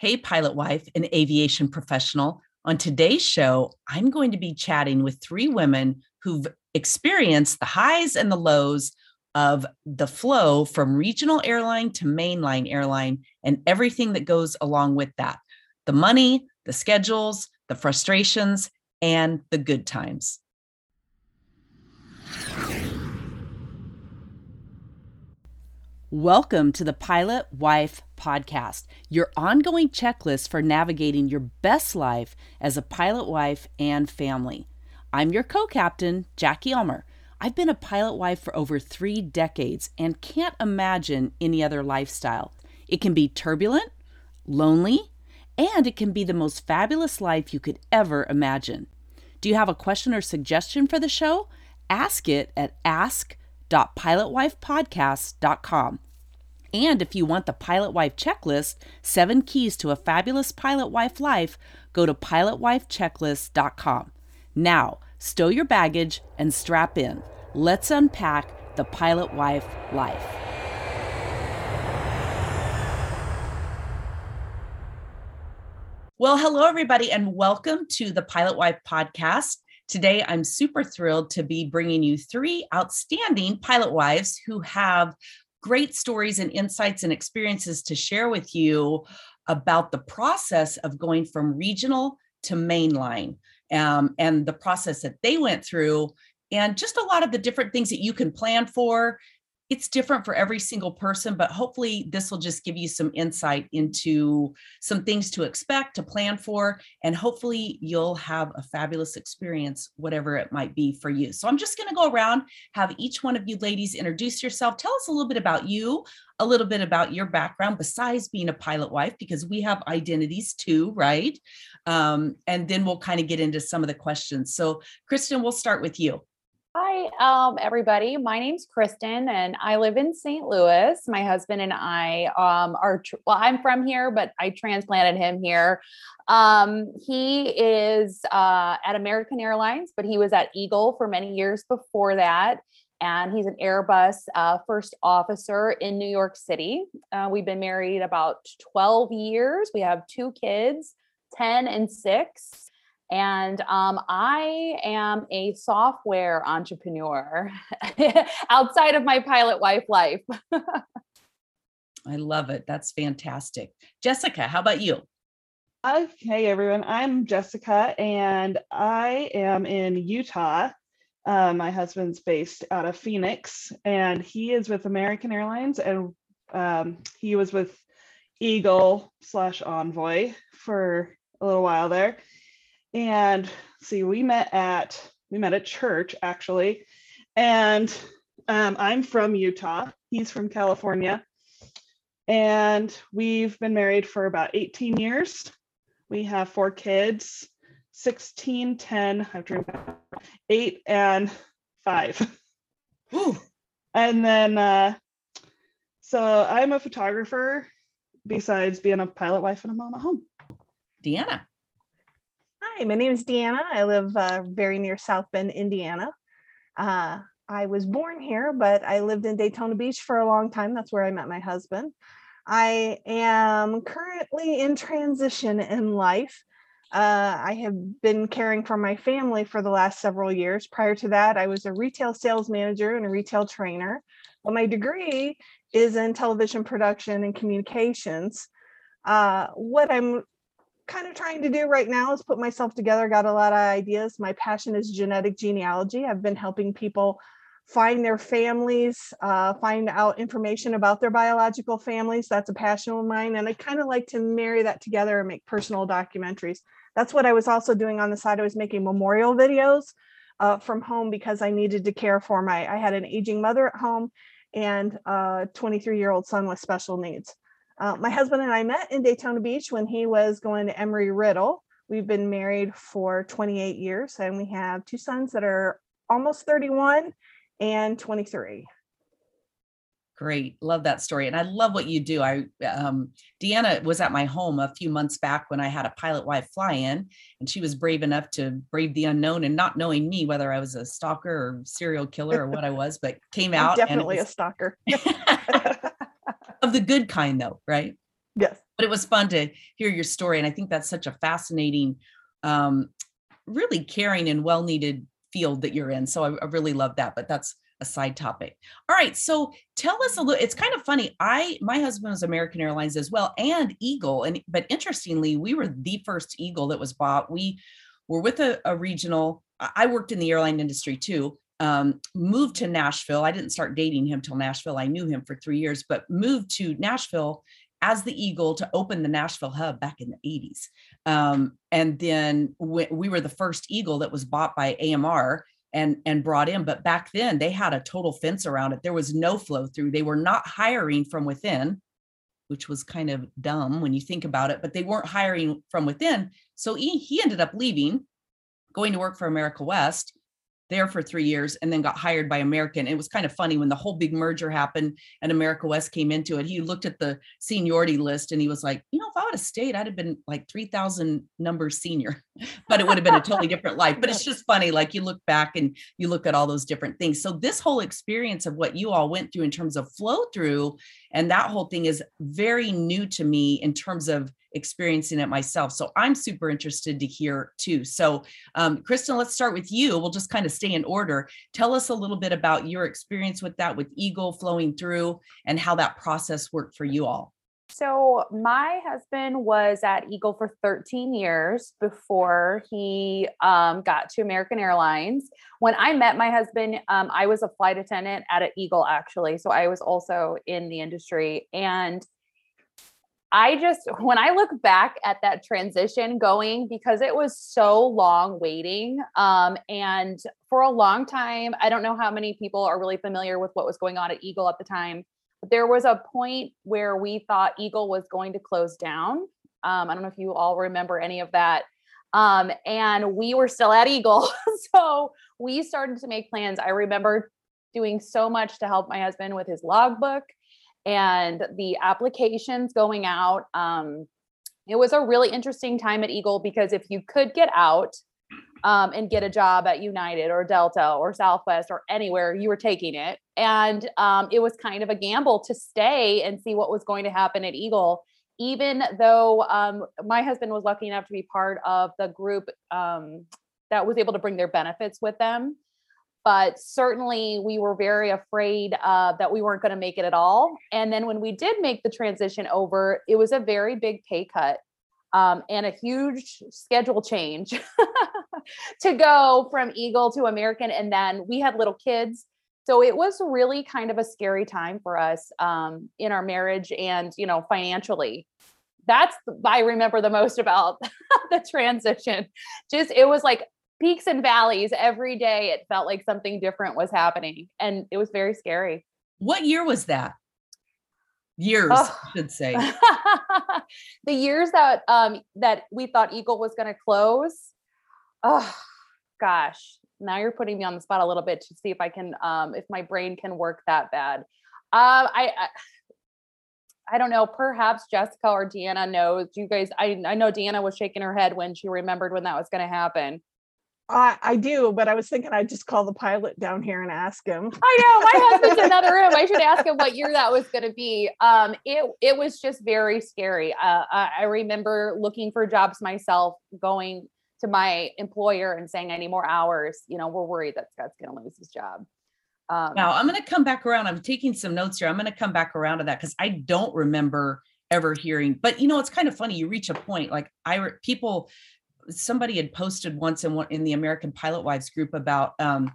Hey, pilot wife and aviation professional. On today's show, I'm going to be chatting with three women who've experienced the highs and the lows of the flow from regional airline to mainline airline and everything that goes along with that the money, the schedules, the frustrations, and the good times. Welcome to the Pilot Wife Podcast, your ongoing checklist for navigating your best life as a pilot wife and family. I'm your co captain, Jackie Ulmer. I've been a pilot wife for over three decades and can't imagine any other lifestyle. It can be turbulent, lonely, and it can be the most fabulous life you could ever imagine. Do you have a question or suggestion for the show? Ask it at ask pilotwifepodcast.com. And if you want the Pilot Wife checklist, seven keys to a fabulous pilot wife life, go to pilotwifechecklist.com. Now, stow your baggage and strap in. Let's unpack the pilot wife life. Well, hello, everybody, and welcome to the Pilot Wife podcast. Today, I'm super thrilled to be bringing you three outstanding pilot wives who have great stories and insights and experiences to share with you about the process of going from regional to mainline um, and the process that they went through and just a lot of the different things that you can plan for it's different for every single person, but hopefully this will just give you some insight into some things to expect, to plan for, and hopefully you'll have a fabulous experience, whatever it might be for you. So I'm just going to go around, have each one of you ladies introduce yourself. Tell us a little bit about you, a little bit about your background besides being a pilot wife, because we have identities too, right? Um, and then we'll kind of get into some of the questions. So, Kristen, we'll start with you. Hi, um, everybody. My name's Kristen, and I live in St. Louis. My husband and I um, are tr- well. I'm from here, but I transplanted him here. Um, he is uh, at American Airlines, but he was at Eagle for many years before that, and he's an Airbus uh, first officer in New York City. Uh, we've been married about 12 years. We have two kids, 10 and six and um, I am a software entrepreneur outside of my pilot wife life. I love it. That's fantastic. Jessica, how about you? Okay, everyone. I'm Jessica, and I am in Utah. Uh, my husband's based out of Phoenix, and he is with American Airlines, and um, he was with Eagle slash Envoy for a little while there and see we met at we met at church actually. And um, i'm from utah. He's from california. And we've been married for about 18 years. We have four kids 16 10 i've dreamed 8 and 5 Ooh. and then uh, so i'm a photographer besides being a pilot wife and a mom at home. Deanna Hi, my name is Deanna. I live uh, very near South Bend, Indiana. Uh, I was born here, but I lived in Daytona Beach for a long time. That's where I met my husband. I am currently in transition in life. Uh, I have been caring for my family for the last several years. Prior to that, I was a retail sales manager and a retail trainer. But my degree is in television production and communications. Uh, what I'm kind of trying to do right now is put myself together. Got a lot of ideas. My passion is genetic genealogy. I've been helping people find their families, uh, find out information about their biological families. That's a passion of mine. And I kind of like to marry that together and make personal documentaries. That's what I was also doing on the side. I was making memorial videos uh, from home because I needed to care for my, I had an aging mother at home and a 23 year old son with special needs. Uh, my husband and I met in Daytona Beach when he was going to Embry-Riddle. We've been married for 28 years and we have two sons that are almost 31 and 23. Great. Love that story. And I love what you do. I um Deanna was at my home a few months back when I had a pilot wife fly in and she was brave enough to brave the unknown and not knowing me whether I was a stalker or serial killer or what I was, but came out definitely was, a stalker. of the good kind though, right? Yes. but it was fun to hear your story and i think that's such a fascinating um, really caring and well needed field that you're in so I, I really love that but that's a side topic all right so tell us a little it's kind of funny i my husband was american airlines as well and eagle and but interestingly we were the first eagle that was bought we were with a, a regional i worked in the airline industry too um, moved to Nashville. I didn't start dating him till Nashville. I knew him for three years, but moved to Nashville as the Eagle to open the Nashville hub back in the 80s. Um, and then we, we were the first Eagle that was bought by AMR and and brought in but back then they had a total fence around it there was no flow through they were not hiring from within which was kind of dumb when you think about it but they weren't hiring from within so he, he ended up leaving going to work for america west there for three years and then got hired by American. It was kind of funny when the whole big merger happened and America West came into it. He looked at the seniority list and he was like, you know, if I would have stayed, I'd have been like 3,000 numbers senior, but it would have been a totally different life. But it's just funny. Like you look back and you look at all those different things. So this whole experience of what you all went through in terms of flow through and that whole thing is very new to me in terms of experiencing it myself. So I'm super interested to hear too. So, um, Kristen, let's start with you. We'll just kind of stay in order. Tell us a little bit about your experience with that, with Eagle flowing through, and how that process worked for you all. So, my husband was at Eagle for 13 years before he um, got to American Airlines. When I met my husband, um, I was a flight attendant at an Eagle, actually. So, I was also in the industry. And I just, when I look back at that transition going, because it was so long waiting. Um, and for a long time, I don't know how many people are really familiar with what was going on at Eagle at the time, but there was a point where we thought Eagle was going to close down. Um, I don't know if you all remember any of that. Um, and we were still at Eagle. so we started to make plans. I remember doing so much to help my husband with his logbook and the applications going out. Um, it was a really interesting time at Eagle because if you could get out um, and get a job at United or Delta or Southwest or anywhere, you were taking it. And um, it was kind of a gamble to stay and see what was going to happen at Eagle. Even though um, my husband was lucky enough to be part of the group um, that was able to bring their benefits with them but certainly we were very afraid uh, that we weren't going to make it at all. And then when we did make the transition over, it was a very big pay cut um, and a huge schedule change to go from Eagle to American. And then we had little kids. So it was really kind of a scary time for us um, in our marriage and, you know, financially. That's I remember the most about the transition. Just it was like peaks and valleys every day. It felt like something different was happening, and it was very scary. What year was that? Years, oh. I should say. the years that um that we thought Eagle was going to close. Oh gosh, now you're putting me on the spot a little bit to see if I can um if my brain can work that bad. Um, I, I I don't know, perhaps Jessica or Deanna knows. You guys, I, I know Deanna was shaking her head when she remembered when that was going to happen. I, I do, but I was thinking I'd just call the pilot down here and ask him. I know my husband's in another room. I should ask him what year that was going to be. Um, it it was just very scary. Uh, I remember looking for jobs myself, going to my employer and saying I need more hours. You know, we're worried that Scott's going to lose his job. Um, now I'm going to come back around. I'm taking some notes here. I'm going to come back around to that because I don't remember ever hearing. But you know, it's kind of funny. You reach a point like I people somebody had posted once in in the American Pilot Wives group about um,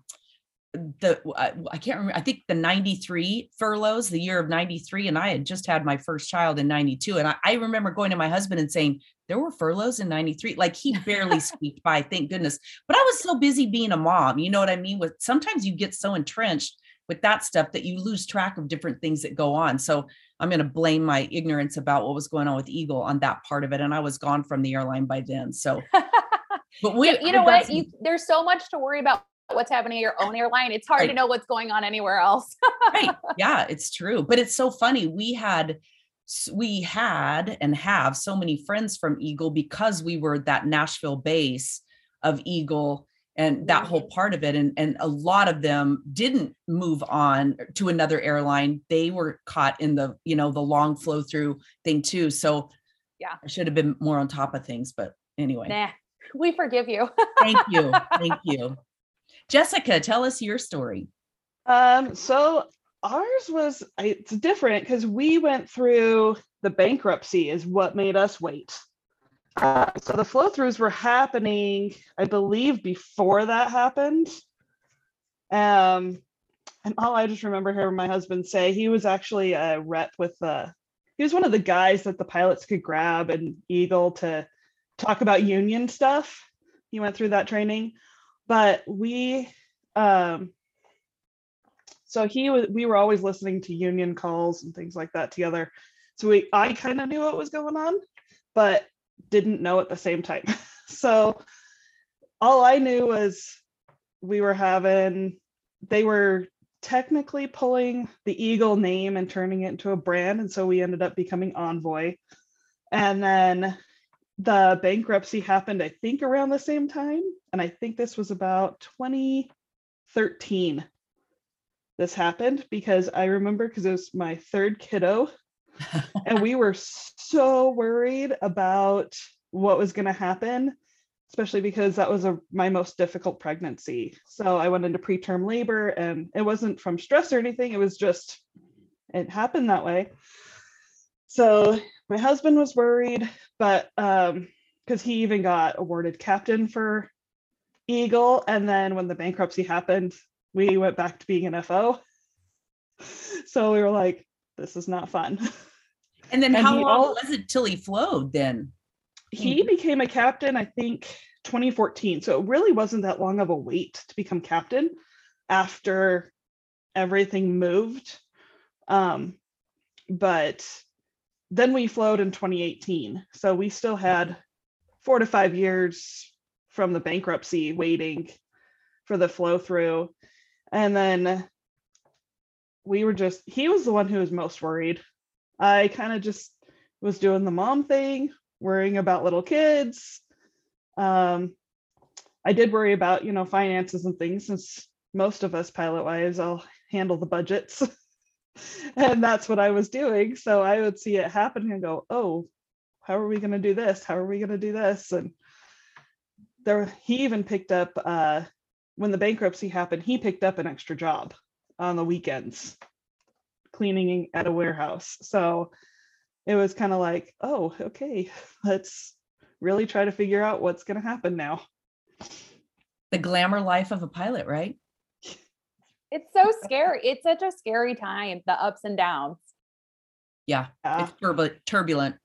the I, I can't remember. I think the 93 furloughs, the year of 93, and I had just had my first child in 92. And I, I remember going to my husband and saying, there were furloughs in 93 like he barely squeaked by thank goodness but i was so busy being a mom you know what i mean with sometimes you get so entrenched with that stuff that you lose track of different things that go on so I'm going to blame my ignorance about what was going on with Eagle on that part of it. And I was gone from the airline by then. So, but we, you know what? You, there's so much to worry about what's happening at your own airline. It's hard right. to know what's going on anywhere else. right. Yeah, it's true. But it's so funny. We had, we had and have so many friends from Eagle because we were that Nashville base of Eagle and that whole part of it and and a lot of them didn't move on to another airline they were caught in the you know the long flow through thing too so Yeah. I should have been more on top of things, but anyway. Nah, we forgive you. Thank you. Thank you. Jessica, tell us your story. Um, so ours was it's different because we went through the bankruptcy is what made us wait. Uh, so the flow throughs were happening, I believe, before that happened. Um, and all I just remember hearing my husband say he was actually a rep with the he was one of the guys that the pilots could grab and Eagle to talk about union stuff. He went through that training, but we um so he was we were always listening to union calls and things like that together so we i kind of knew what was going on but didn't know at the same time. So all i knew was we were having they were technically pulling the eagle name and turning it into a brand and so we ended up becoming envoy. And then the bankruptcy happened i think around the same time and i think this was about 2013 this happened because I remember because it was my third kiddo and we were so worried about what was going to happen especially because that was a my most difficult pregnancy. So i went into preterm labor and it wasn't from stress or anything it was just it happened that way. So my husband was worried but um because he even got awarded captain for eagle. And then when the bankruptcy happened we went back to being an FO. So we were like, this is not fun. And then And how long al- was it till he flowed then? He became a captain, I think, 2014. So it really wasn't that long of a wait to become captain after everything moved. Um, but then we flowed in 2018. So we still had four to five years from the bankruptcy waiting for the flow through. And then we were just, he was the one who was most worried. I kind of just was doing the mom thing, worrying about little kids. Um, I did worry about, you know, finances and things since most of us pilot wives i'll handle the budgets. and that's what I was doing. So I would see it happen and go, oh, how are we going to do this? How are we going to do this? And there, he even picked up, uh, when the bankruptcy happened, he picked up an extra job on the weekends, cleaning at a warehouse. So it was kind of like, oh, okay, let's really try to figure out what's going to happen now. The glamour life of a pilot, right? It's so scary. It's such a scary time, the ups and downs. Yeah, Yeah, it's turbulent, turbulent,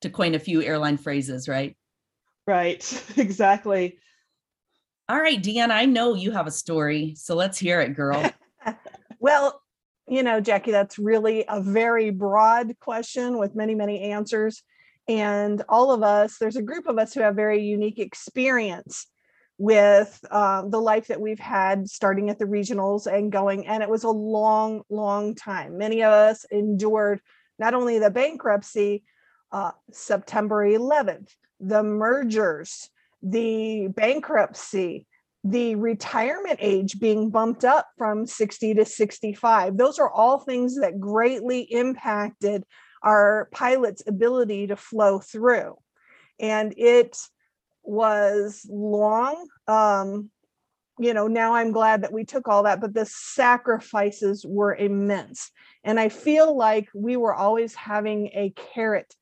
to coin a few airline phrases, right? right, exactly. All right, Deanna, I know you have a story, so let's hear it, girl. Well, you know, Jackie, that's really a very broad question with many, many answers. And all of us, there's a group of us who have very unique experience with um, the life that we've had starting at the regionals and going. And it was a long, long time. Many of us endured not only the bankruptcy, uh, September 11th, the mergers, the bankruptcy, the retirement age being bumped up from 60 to 65. Those are all things that greatly impacted our pilot's ability to flow through. And it was long. Um, you know, now I'm glad that we took all that, but the sacrifices were immense. And I feel like we were always having a carrot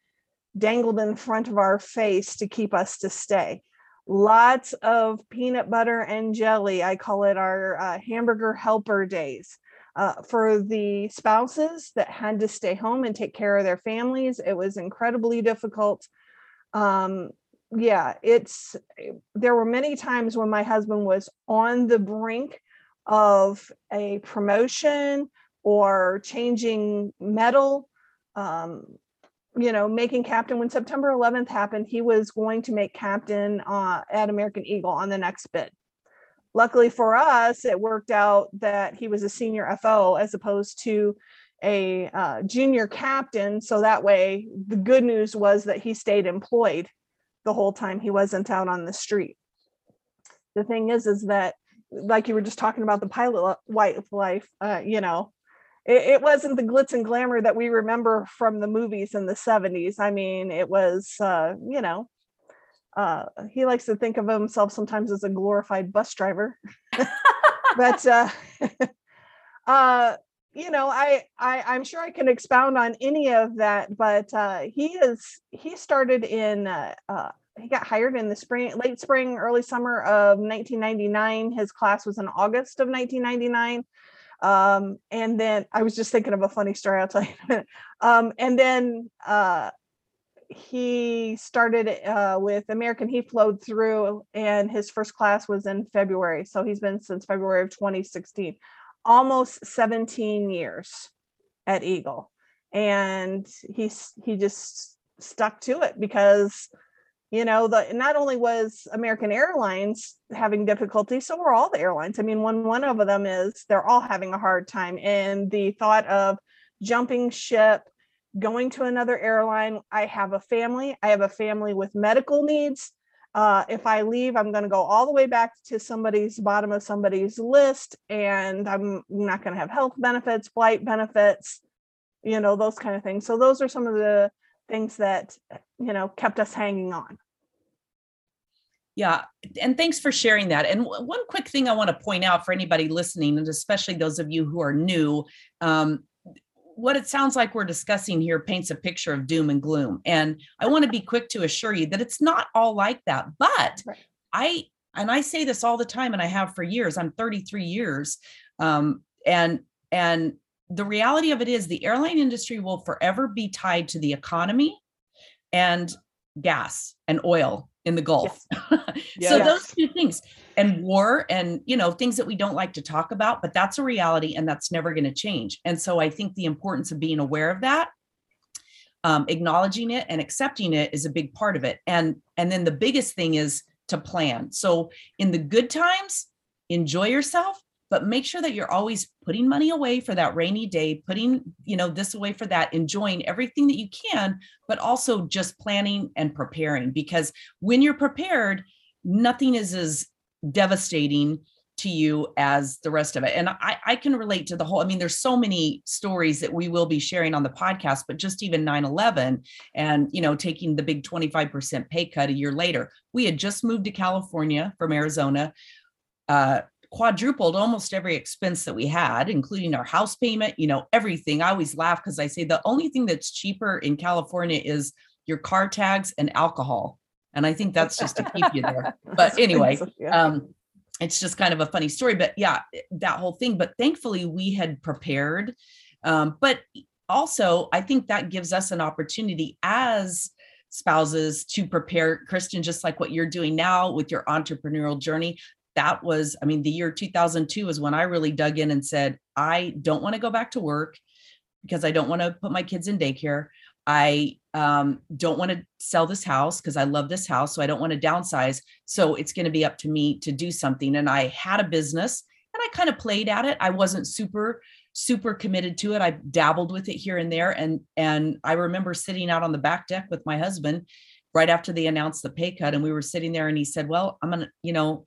dangled in front of our face to keep us to stay lots of peanut butter and jelly. I call it our uh, hamburger helper days. Uh, for the spouses that had to stay home and take care of their families, it was incredibly difficult. Um, yeah, it's there were many times when my husband was on the brink of a promotion or changing metal. Um, you know, making captain when September 11th happened, he was going to make captain uh, at American Eagle on the next bid. Luckily for us, it worked out that he was a senior FO as opposed to a uh, junior captain. So that way, the good news was that he stayed employed the whole time he wasn't out on the street. The thing is, is that like you were just talking about the pilot life, uh, you know, it, it, wasn't the glitz and glamour that we remember from the movies in the 70s. I mean, it was, uh, you know, uh, he likes to think of himself sometimes as a glorified bus driver. but, uh, uh, you know, I, I, I'm sure I can expound on any of that, but uh, he is, he started in, uh, uh, he got hired in the spring, late spring, early summer of 1999. His class was in August of 1999 um, and then I was just thinking of a funny story. I'll tell you. um, and then uh, he started uh, with American. He flowed through, and his first class was in February. So he's been since February of 2016, almost 17 years at Eagle, and he's he just stuck to it because you know the not only was american airlines having difficulty so were all the airlines. I mean one one of them is they're all having a hard time. And the thought of jumping ship going to another airline i have a family i have a family with medical needs. Uh, if i leave i'm going to go all the way back to somebody's bottom of somebody's list and i'm not going to have health benefits flight benefits you know those kind of things. So those are some of the things that you know kept us hanging on. Yeah and thanks for sharing that. And w- one quick thing i want to point out for anybody listening and especially those of you who are new um, what it sounds like we're discussing here paints a picture of doom and gloom. And i want to be quick to assure you that it's not all like that but right. i and i say this all the time and i have for years i'm 33 years um, and and the reality of it is the airline industry will forever be tied to the economy and gas and oil in the Gulf. Yes. yes. so those two things and war and you know things that we don't like to talk about, but that's a reality and that's never going to change. And so I think the importance of being aware of that um, acknowledging it and accepting it is a big part of it and and then the biggest thing is to plan so in the good times enjoy yourself but make sure that you're always putting money away for that rainy day putting you know this away for that enjoying everything that you can but also just planning and preparing because when you're prepared nothing is as devastating to you as the rest of it. And I, I can relate to the whole i mean there's so many stories that we will be sharing on the podcast but just even 9-11 and you know taking the big 25% pay cut a year later. We had just moved to california from arizona uh, quadrupled almost every expense that we had, including our house payment, you know, everything. I always laugh because I say the only thing that's cheaper in California is your car tags and alcohol. And I think that's just to keep you there. But anyway, um, it's just kind of a funny story. But yeah, that whole thing. But thankfully, we had prepared. Um, but also, I think that gives us an opportunity as spouses to prepare Kristen, just like what you're doing now with your entrepreneurial journey that was, I mean, the year 2002 was when I really dug in and said, I don't want to go back to work because I don't want to put my kids in daycare. I um, don't want to sell this house because I love this house. So I don't want to downsize. So it's going to be up to me to do something. And I had a business and I kind of played at it. I wasn't super, super committed to it. I dabbled with it here and there. And, and I remember sitting out on the back deck with my husband right after they announced the pay cut. And we were sitting there and he said, well, I'm to, you know,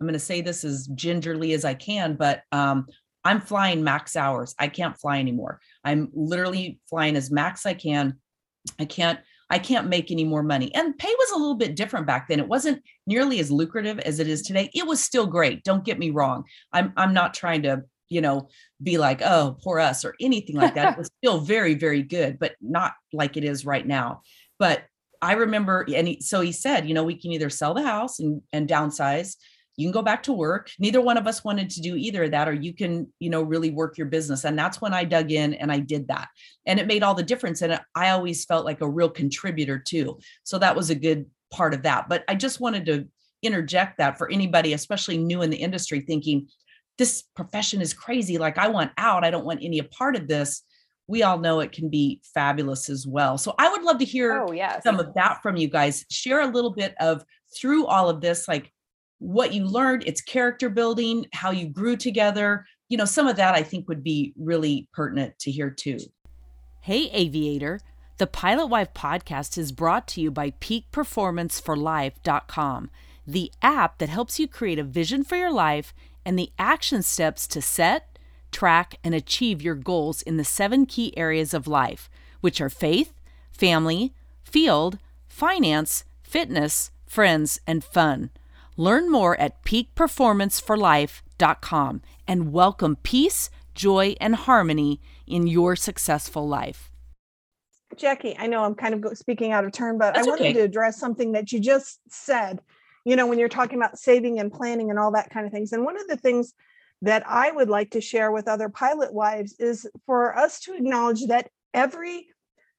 I'm going to say this as gingerly as I can, but um, I'm flying max hours. I can't fly anymore. I'm literally flying as max I can. I can't I can't make any more money. And pay was a little bit different back then. It wasn't nearly as lucrative as it is today. It was still great. Don't get me wrong. I'm I'm not trying to, you know, be like, "Oh, poor us" or anything like that. it was still very very good, but not like it is right now. But I remember and he, so he said, you know, we can either sell the house and and downsize you can go back to work. Neither one of us wanted to do either of that or you can you know really work your business. And that's when i dug in and i did that. And it made all the difference. And i always felt like a real contributor too. So that was a good part of that. But i just wanted to interject that for anybody especially new in the industry thinking this profession is crazy. Like i want out. I don't want any part of this. We all know it can be fabulous as well. So i would love to hear oh, yes. some of that from you guys. Share a little bit of through all of this like what you learned, it's character building, how you grew together. You know, some of that I think would be really pertinent to hear too. Hey, aviator. The Pilot Wife podcast is brought to you by peakperformanceforlife.com, the app that helps you create a vision for your life and the action steps to set, track, and achieve your goals in the seven key areas of life, which are faith, family, field, finance, fitness, friends, and fun. Learn more at peakperformanceforlife.com and welcome peace, joy, and harmony in your successful life. Jackie, I know I'm kind of speaking out of turn, but That's I wanted okay. to address something that you just said. You know, when you're talking about saving and planning and all that kind of things. And one of the things that I would like to share with other pilot wives is for us to acknowledge that every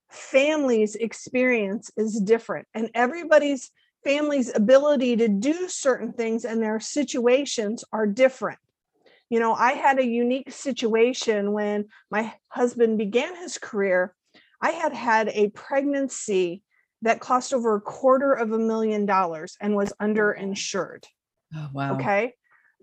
family's experience is different and everybody's family's ability to do certain things and their situations are different. You know, I had a unique situation when my husband began his career. I had had a pregnancy that cost over a quarter of a million dollars and was underinsured. Oh, wow. Okay.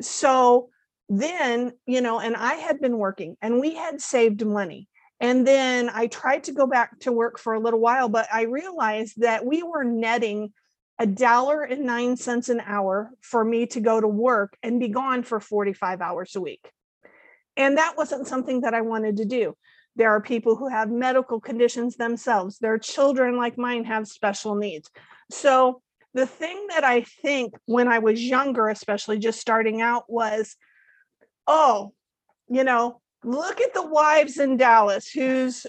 So then, you know, and I had been working and we had saved money. And then I tried to go back to work for a little while, but I realized that we were netting a dollar and nine cents an hour for me to go to work and be gone for 45 hours a week. And that wasn't something that I wanted to do. There are people who have medical conditions themselves. Their children, like mine, have special needs. So, the thing that I think when I was younger, especially just starting out, was oh, you know, look at the wives in Dallas whose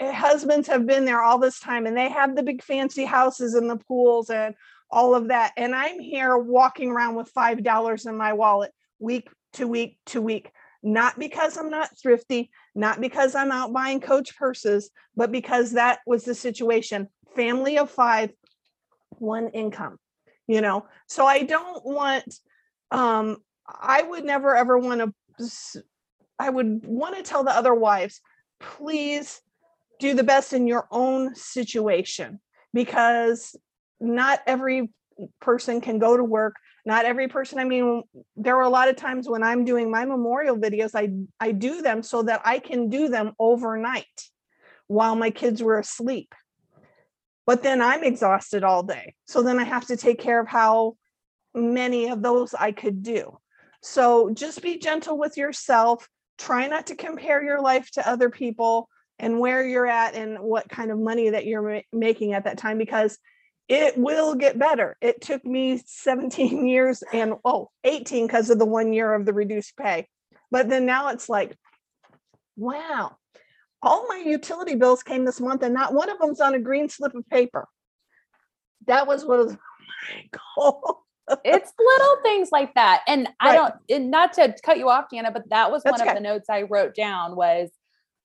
husbands have been there all this time and they have the big fancy houses and the pools and all of that. And I'm here walking around with $5 in my wallet week to week to week, not because I'm not thrifty, not because I'm out buying coach purses, but because that was the situation. Family of five, one income, you know. So I don't want, um, I would never ever want to I would want to tell the other wives, please do the best in your own situation because not every person can go to work. Not every person, I mean, there are a lot of times when I'm doing my memorial videos, I, I do them so that I can do them overnight while my kids were asleep. But then I'm exhausted all day. So then I have to take care of how many of those I could do. So just be gentle with yourself try not to compare your life to other people and where you're at and what kind of money that you're making at that time because it will get better. It took me 17 years and oh, 18 because of the one year of the reduced pay. But then now it's like, wow, all my utility bills came this month and not one of them's on a green slip of paper. That was what was oh, it's little things like that and i don't and not to cut you off Deanna, but that was That's one of the notes i wrote down was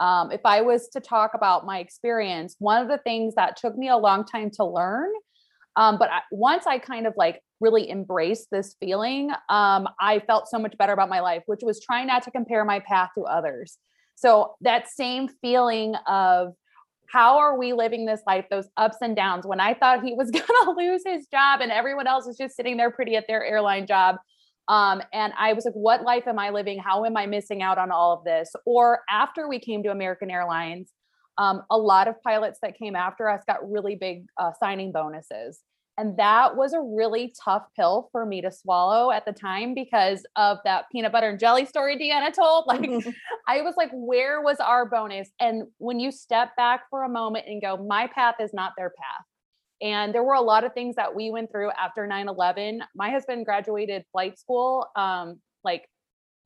um, if i was to talk about my experience one of the things that took me a long time to learn um, but I, once i kind of like really embraced this feeling um, i felt so much better about my life which was trying not to compare my path to others. So that same feeling of how are we living this life those ups and downs? When i thought he was going to lose his job and everyone else was just sitting there pretty at their airline job um, and i was like what life am i living? How am i missing out on all of this? Or after we came to american airlines um, a lot of pilots that came after us got really big uh, signing bonuses and that was a really tough pill for me to swallow at the time because of that peanut butter and jelly story deanna told like I was like, where was our bonus? And when you step back for a moment and go, my path is not their path. And there were a lot of things that we went through after 9 11. My husband graduated flight school, um, like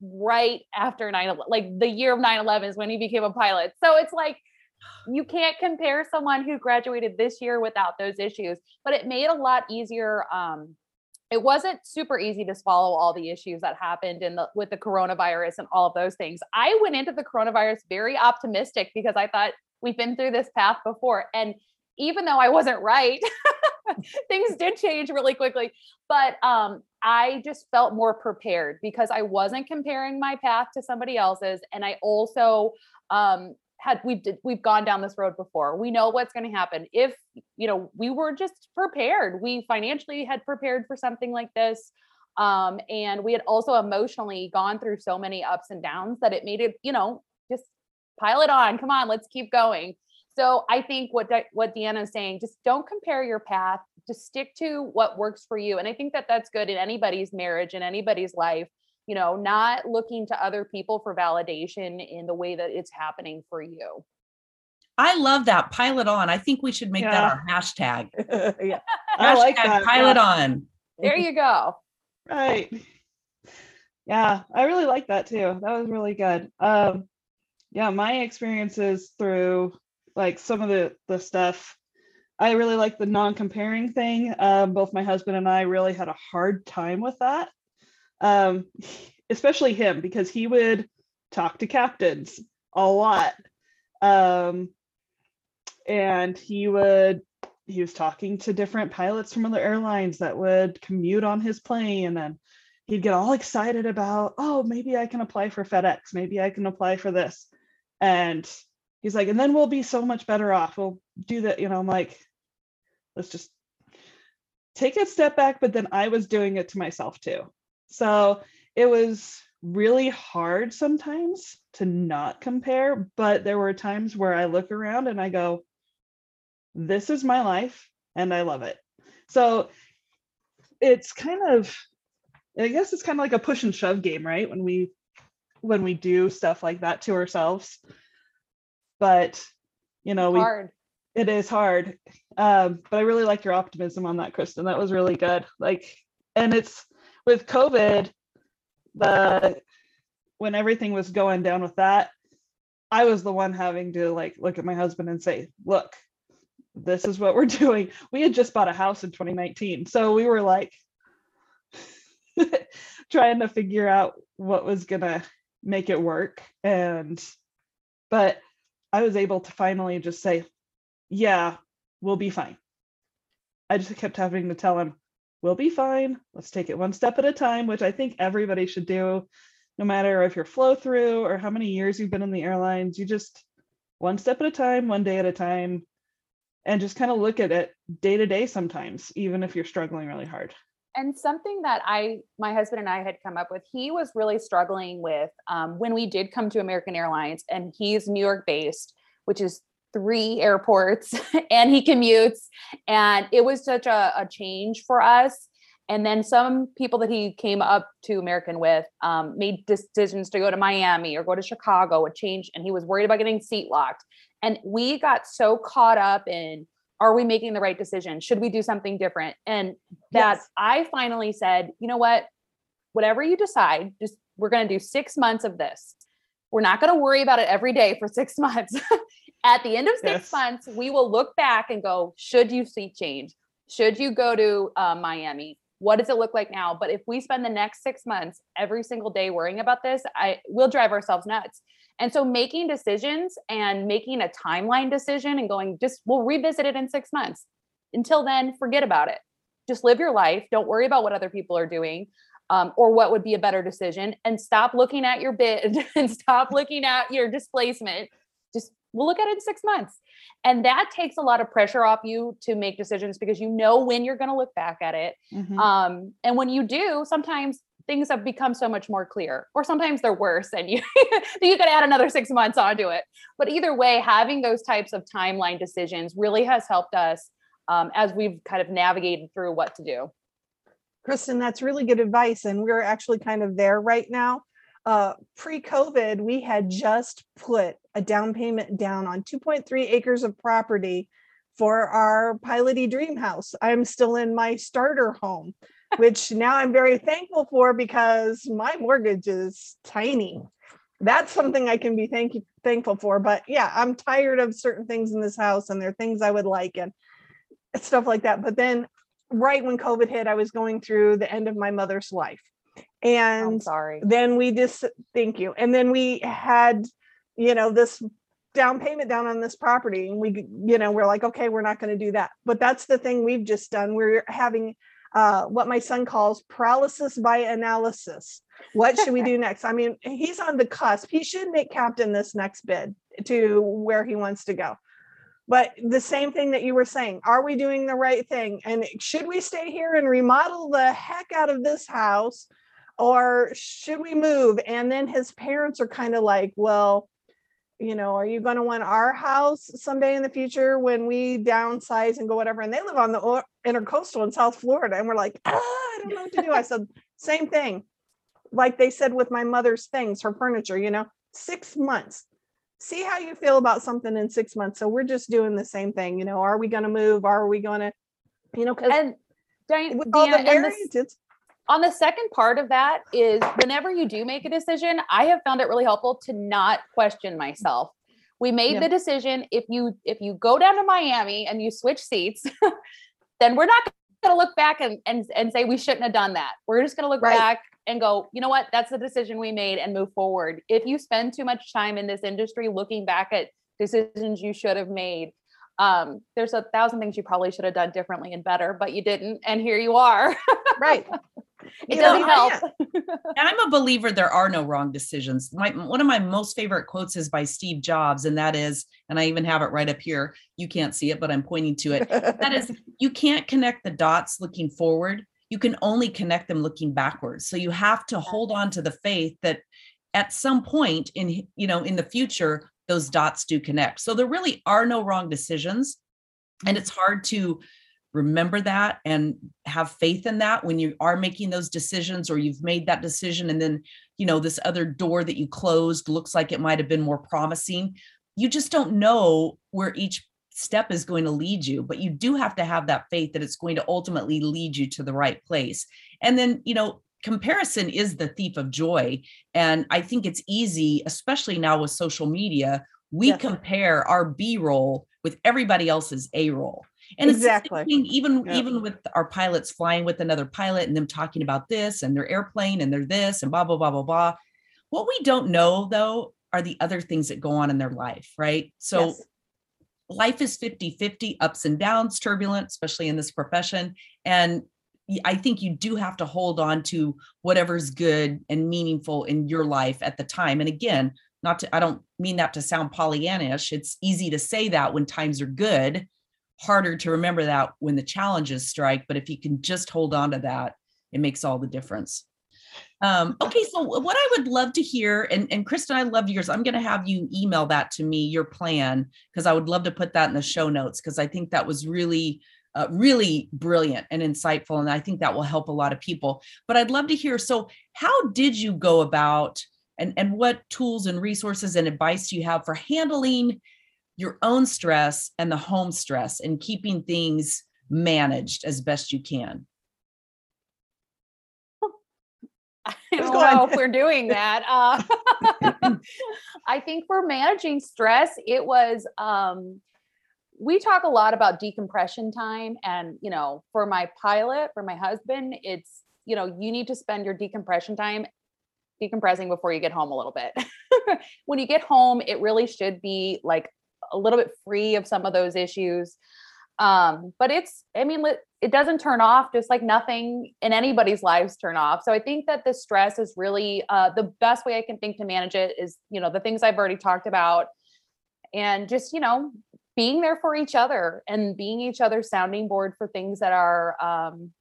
right after 9 11, like the year of 9 11 is when he became a pilot. So it's like, you can't compare someone who graduated this year without those issues, but it made a lot easier. Um, it wasn't super easy to swallow all the issues that happened in the with the coronavirus and all of those things. I went into the coronavirus very optimistic because I thought we've been through this path before. And even though I wasn't right, things did change really quickly. But um, I just felt more prepared because I wasn't comparing my path to somebody else's. And I also um, had we've we've gone down this road before. We know what's going to happen. If you know, we were just prepared. We financially had prepared for something like this. Um, and we had also emotionally gone through so many ups and downs that it made it, you know, just pile it on. Come on, let's keep going. So I think what Di- what Deanna is saying, just don't compare your path. Just stick to what works for you. And I think that that's good in anybody's marriage in anybody's life. You know, not looking to other people for validation in the way that it's happening for you. I love that. Pilot on. I think we should make that our hashtag. yeah. I like Hashtag that. Pilot yeah. on. There you go. Right. Yeah, I really like that too. That was really good. Um, yeah, my experiences through like some of the the stuff. I really like the non-comparing thing. Um, both my husband and I really had a hard time with that. Um, especially him because he would talk to captains a lot. Um, and he would he was talking to different pilots from other airlines that would commute on his plane and he'd get all excited about oh maybe i can apply for fedex. Maybe i can apply for this. And he's like and then we'll be so much better off. We'll do that you know i'm like let's just take a step back but then i was doing it to myself too so it was really hard sometimes to not compare but there were times where i look around and i go this is my life and I love it. So it's kind of I guess it's kind of like a push and shove game, right? When we when we do stuff like that to ourselves. But you know, we Hard. it is hard. Um, but I really like your optimism on that, Kristen. That was really good. Like, and it's with COVID, the when everything was going down with that, I was the one having to like look at my husband and say, look, this is what we're doing. We had just bought a house in 2019. So we were like trying to figure out what was gonna make it work. And but I was able to finally just say, yeah, we'll be fine. I just kept having to tell him, we'll be fine. Let's take it one step at a time, which I think everybody should do, no matter if you're flow through or how many years you've been in the airlines. You just one step at a time, one day at a time, and just kind of look at it day to day sometimes, even if you're struggling really hard. and something that i my husband and i had come up with he was really struggling with um, when we did come to american airlines and he's new york based which is three airports and he commutes and it was such a, a change for us and then some people that he came up to american with um, made decisions to go to miami or go to chicago a change and he was worried about getting seat locked and we got so caught up in are we making the right decision should we do something different and that Yes. I finally said, you know what? Whatever you decide, just we're going to do six months of this. We're not going to worry about it every day for six months. At the end of six Yes. months, we will look back and go, should you see change? Should you go to uh, Miami? What does it look like now? But if we spend the next six months every single day worrying about this, I we'll drive ourselves nuts. And so making decisions and making a timeline decision and going, just we'll revisit it in six months. Until then, forget about it just live your life don't worry about what other people are doing um, or what would be a better decision and stop looking at your bid and stop looking at your displacement we'll look at it in six months and that takes a lot of pressure off you to make decisions because you know when you're going to look back at it Mhm. um, and when you do sometimes things have become so much more clear or sometimes they're worse and you you could add another six months onto it but either way having those types of timeline decisions really has helped us um, as we've kind of navigated through what to do Kristen, that's really good advice. And we're actually kind of there right now. Uh, Pre COVID, we had just put a down payment down on 2.3 acres of property for our Piloty Dream House. I'm still in my starter home, which now I'm very thankful for because my mortgage is tiny. That's something I can be thank thankful for. But yeah, I'm tired of certain things in this house, and there are things I would like and stuff like that. But then right when COVID hit, I was going through the end of my mother's life. I'm And sorry then we just, thank you. And then we had, you know, this down payment down on this property. And we, you know, we're like, okay, we're not going to do that. But that's the thing we've just done. We're having uh, what my son calls paralysis by analysis. What should we do next? I mean, he's on the cusp. He should make captain this next bid to where he wants to go. But the same thing that you were saying, are we doing the right thing? And should we stay here and remodel the heck out of this house? Or should we move? And then his parents are kind of like, well, you know, are you going to want our house someday in the future when we downsize and go whatever? And they live on the intercoastal in South Florida. And we're like, ah, I don't know what to do. I said, same thing. like they said with my mother's things, her furniture, you know, six months. See how you feel about something in six months. So we're just doing the same thing. You know, are we going to move? Are we going to, you know, because And all the and the it's on the second part of that is whenever you do make a decision i have found it really helpful to not question myself we made Yeah. the decision if you if you go down to miami and you switch seats then we're not going to look back and, and and say we shouldn't have done that we're just going to look Right. back and go you know what that's the decision we made and move forward if you spend too much time in this industry looking back at decisions you should have made um, there's a thousand things you probably should have done differently and better but you didn't and here you are right. it You doesn't know, help And I'm a believer there are no wrong decisions. My one of my most favorite quotes is by Steve Jobs, and that is, and I even have it right up here. You can't see it, but I'm pointing to it. That is, you can't connect the dots looking forward. You can only connect them looking backwards. So you have to hold on to the faith that at some point in you know in the future those dots do connect. So there really are no wrong decisions, and it's hard to remember that and have faith in that when you are making those decisions or you've made that decision and then you know this other door that you closed looks like it might have been more promising you just don't know where each step is going to lead you but you do have to have that faith that it's going to ultimately lead you to the right place and then you know comparison is the thief of joy and i think it's easy especially now with social media we Yes. compare our b roll with everybody else's a roll and Exactly. thing, even even with our pilots flying with another pilot and them talking about this and their airplane and their this and blah blah blah blah blah. What we don't know though are the other things that go on in their life, right? So Yes. life is 50-50, ups and downs, turbulent, especially in this profession. And I think you do have to hold on to whatever's good and meaningful in your life at the time. And again, not to I don't mean that to sound Pollyannish. It's easy to say that when times are good harder to remember that when the challenges strike but if you can just hold on to that it makes all the difference um, okay so what i would love to hear and, and kristen i love yours i'm going to have you email that to me your plan because i would love to put that in the show notes because i think that was really uh, really brilliant and insightful and i think that will help a lot of people but i'd love to hear so how did you go about and, and what tools and resources and advice do you have for handling your own stress and the home stress and keeping things managed as best you can. I don't know if we're doing that. Uh, I think for managing stress, it was um, we talk a lot about decompression time, and you know, for my pilot, for my husband, it's you know, you need to spend your decompression time decompressing before you get home a little bit. when you get home, it really should be like a little bit free of some of those issues. Um, but it's, I mean, it doesn't turn off just like nothing in anybody's lives turn off. So I think that the stress is really uh, the best way I can think to manage it is, you know, the things I've already talked about and just, you know, being there for each other and being each other's sounding board for things that are um,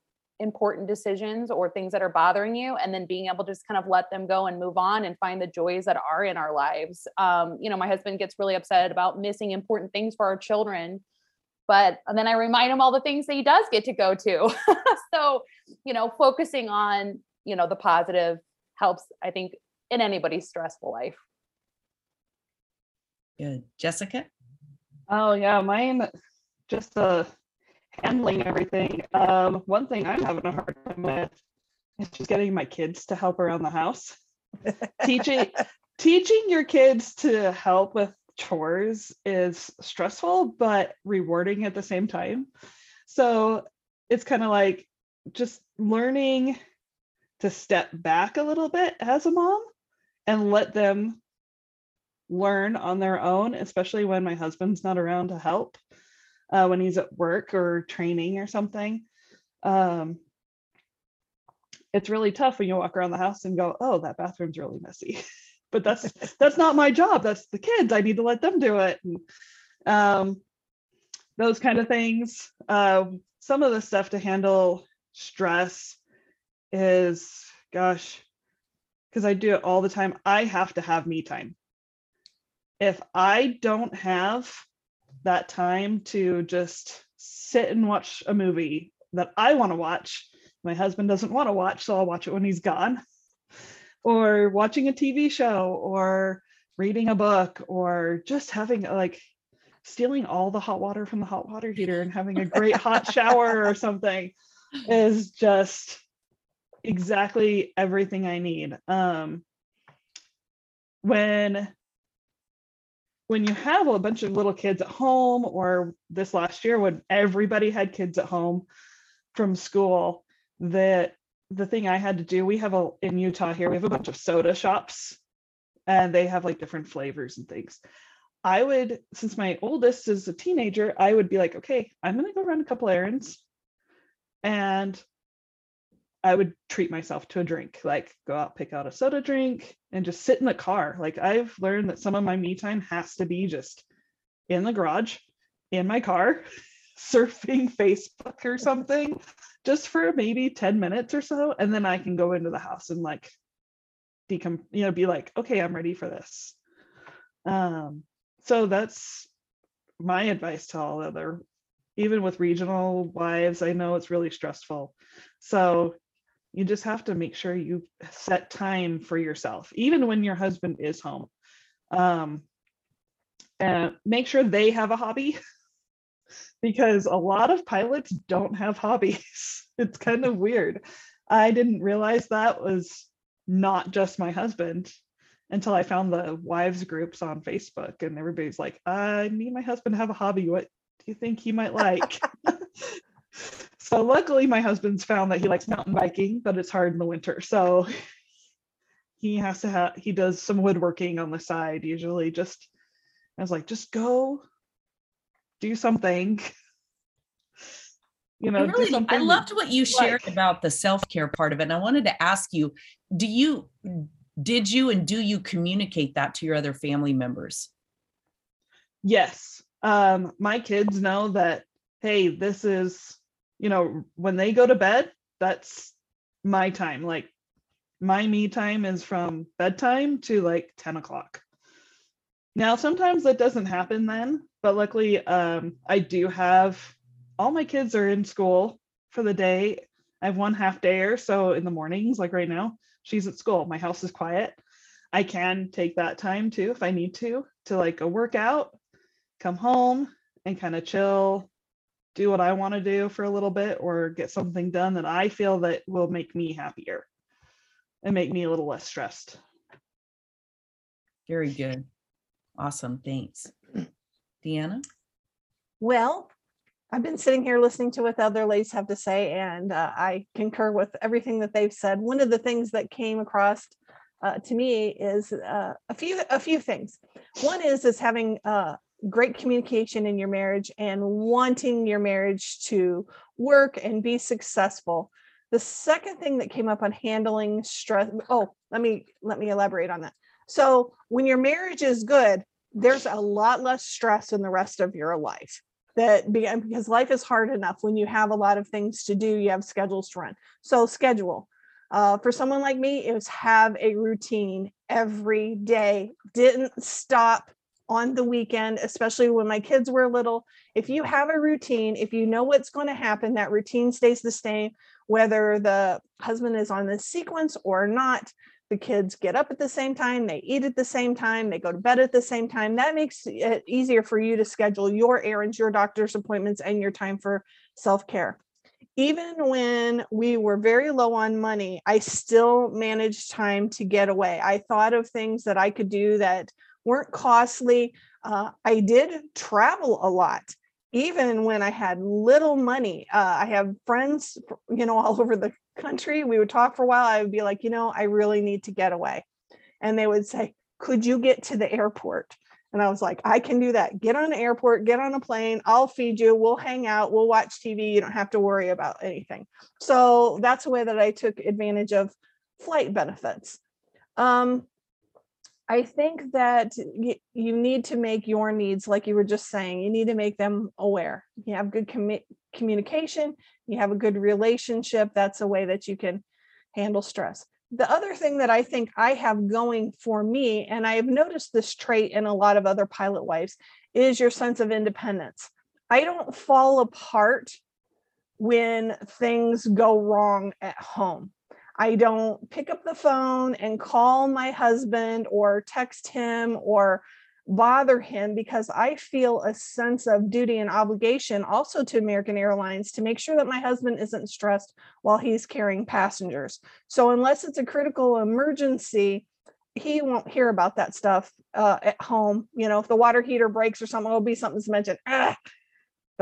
important decisions or things that are bothering you and then being able to just kind of let them go and move on and find the joys that are in our lives um, you know my husband gets really upset about missing important things for our children but then i remind him all the things that he does get to go to so you know focusing on you know the positive helps i think in anybody's stressful life Good. Jessica? Oh yeah, mine just uh handling everything. Um, one thing I'm having a hard time with is just getting my kids to help around the house. teaching teaching your kids to help with chores is stressful but rewarding at the same time. So it's kind of like just learning to step back a little bit as a mom and let them learn on their own, especially when my husband's not around to help, uh, when he's at work or training or something. Um, it's really tough when you walk around the house and go, "Oh, that bathroom's really messy," but that's that's not my job. That's the kids. I need to let them do it. And, um, those kind of things. Uh, some of the stuff to handle stress is, gosh, because I do it all the time. I have to have me time if I don't have that time to just sit and watch a movie that I want to watch, my husband doesn't want to watch, so I'll watch it when he's gone. or watching a TV show or reading a book or just having like stealing all the hot water from the hot water heater and having a great hot shower or something is just exactly everything I need. Um, when when you have a bunch of little kids at home or this last year when everybody had kids at home from school that the thing I had to do, we have a in Utah here, we have a bunch of soda shops and they have like different flavors and things. I would, since my oldest is a teenager, I would be like, okay, I'm gonna go run a couple errands and I would treat myself to a drink, like go out, pick out a soda drink, and just sit in the car. Like I've learned that some of my me time has to be just in the garage, in my car, surfing Facebook or something, just for maybe 10 minutes or so. And then I can go into the house and like decom, you know, be like, okay, I'm ready for this. Um, so that's my advice to all other even with regional wives i know it's really stressful so you just have to make sure you set time for yourself even when your husband is home. Um, and make sure they have a hobby because a lot of pilots don't have hobbies. It's kind of weird. I didn't realize that was not just my husband until i found the wives groups on facebook and everybody's like i need my husband to have a hobby. What do you think he might like so luckily my husband's found that he likes mountain biking but it's hard in the winter so he has to have he does some woodworking on the side usually just i was like just go do something you know I, really, I loved what you shared like. about the self-care part of it. And I wanted to ask you, do you did you and do you communicate that to your other family members? yes um my kids know that hey this is you know when they go to bed that's my time like my me time is from bedtime to like 10 o'clock. Now sometimes that doesn't happen then but luckily um i do have all my kids are in school for the day. I have one half dayer so in the mornings like right now she's at school my house is quiet. I can take that time too if i need to to like go work out come home and kind of chill, do what I want to do for a little bit or get something done that I feel that will make me happier and make me a little less stressed. Very good. Awesome. Thanks. Deanna? Well, I've been sitting here listening to what the other ladies have to say, and uh, I concur with everything that they've said. One of the things that came across uh, to me is uh, a few a few things. One is is having uh, great communication in your marriage and wanting your marriage to work and be successful. The second thing that came up on handling stress. Oh, let me let me elaborate on that. So when your marriage is good, there's a lot less stress in the rest of your life that because life is hard enough when you have a lot of things to do you have schedules to run so schedule uh, for someone like me it was have a routine every day didn't stop on the weekend especially when my kids were little if you have a routine if you know what's going to happen that routine stays the same whether the husband is on the sequence or not the kids get up at the same time, they eat at the same time, they go to bed at the same time. That makes it easier for you to schedule your errands, your doctor's appointments, and your time for self care. Even when we were very low on money, I still managed time to get away. I thought of things that I could do that weren't costly. Uh, I did travel a lot even when I had little money, uh, I have friends, you know, all over the country. We would talk for a while. I would be like, you know, I really need to get away. And they would say, could you get to the airport? And I was like, I can do that. Get on the airport, get on a plane. I'll feed you. We'll hang out. We'll watch TV. You don't have to worry about anything. So that's a way that I took advantage of flight benefits. Um, I think that you need to make your needs, like you were just saying, you need to make them aware. You have good commu- communication, you have a good relationship. That's a way that you can handle stress. The other thing that I think I have going for me, and I have noticed this trait in a lot of other pilot wives, is your sense of independence. I don't fall apart when things go wrong at home. I don't pick up the phone and call my husband or text him or bother him because I feel a sense of duty and obligation also to American Airlines to make sure that my husband isn't stressed while he's carrying passengers. So, unless it's a critical emergency, he won't hear about that stuff uh, at home. You know, if the water heater breaks or something, it'll be something to mention. Ah,